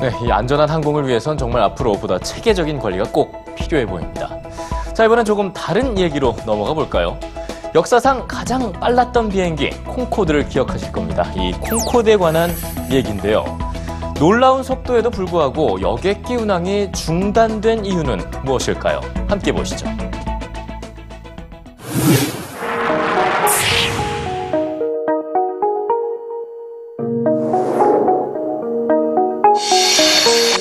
네, 이 안전한 항공을 위해선 정말 앞으로 보다 체계적인 관리가 꼭 필요해 보입니다. 자, 이번엔 조금 다른 얘기로 넘어가 볼까요? 역사상 가장 빨랐던 비행기 콩코드를 기억하실 겁니다. 이 콩코드에 관한 얘기인데요. 놀라운 속도에도 불구하고 여객기 운항이 중단된 이유는 무엇일까요? 함께 보시죠. you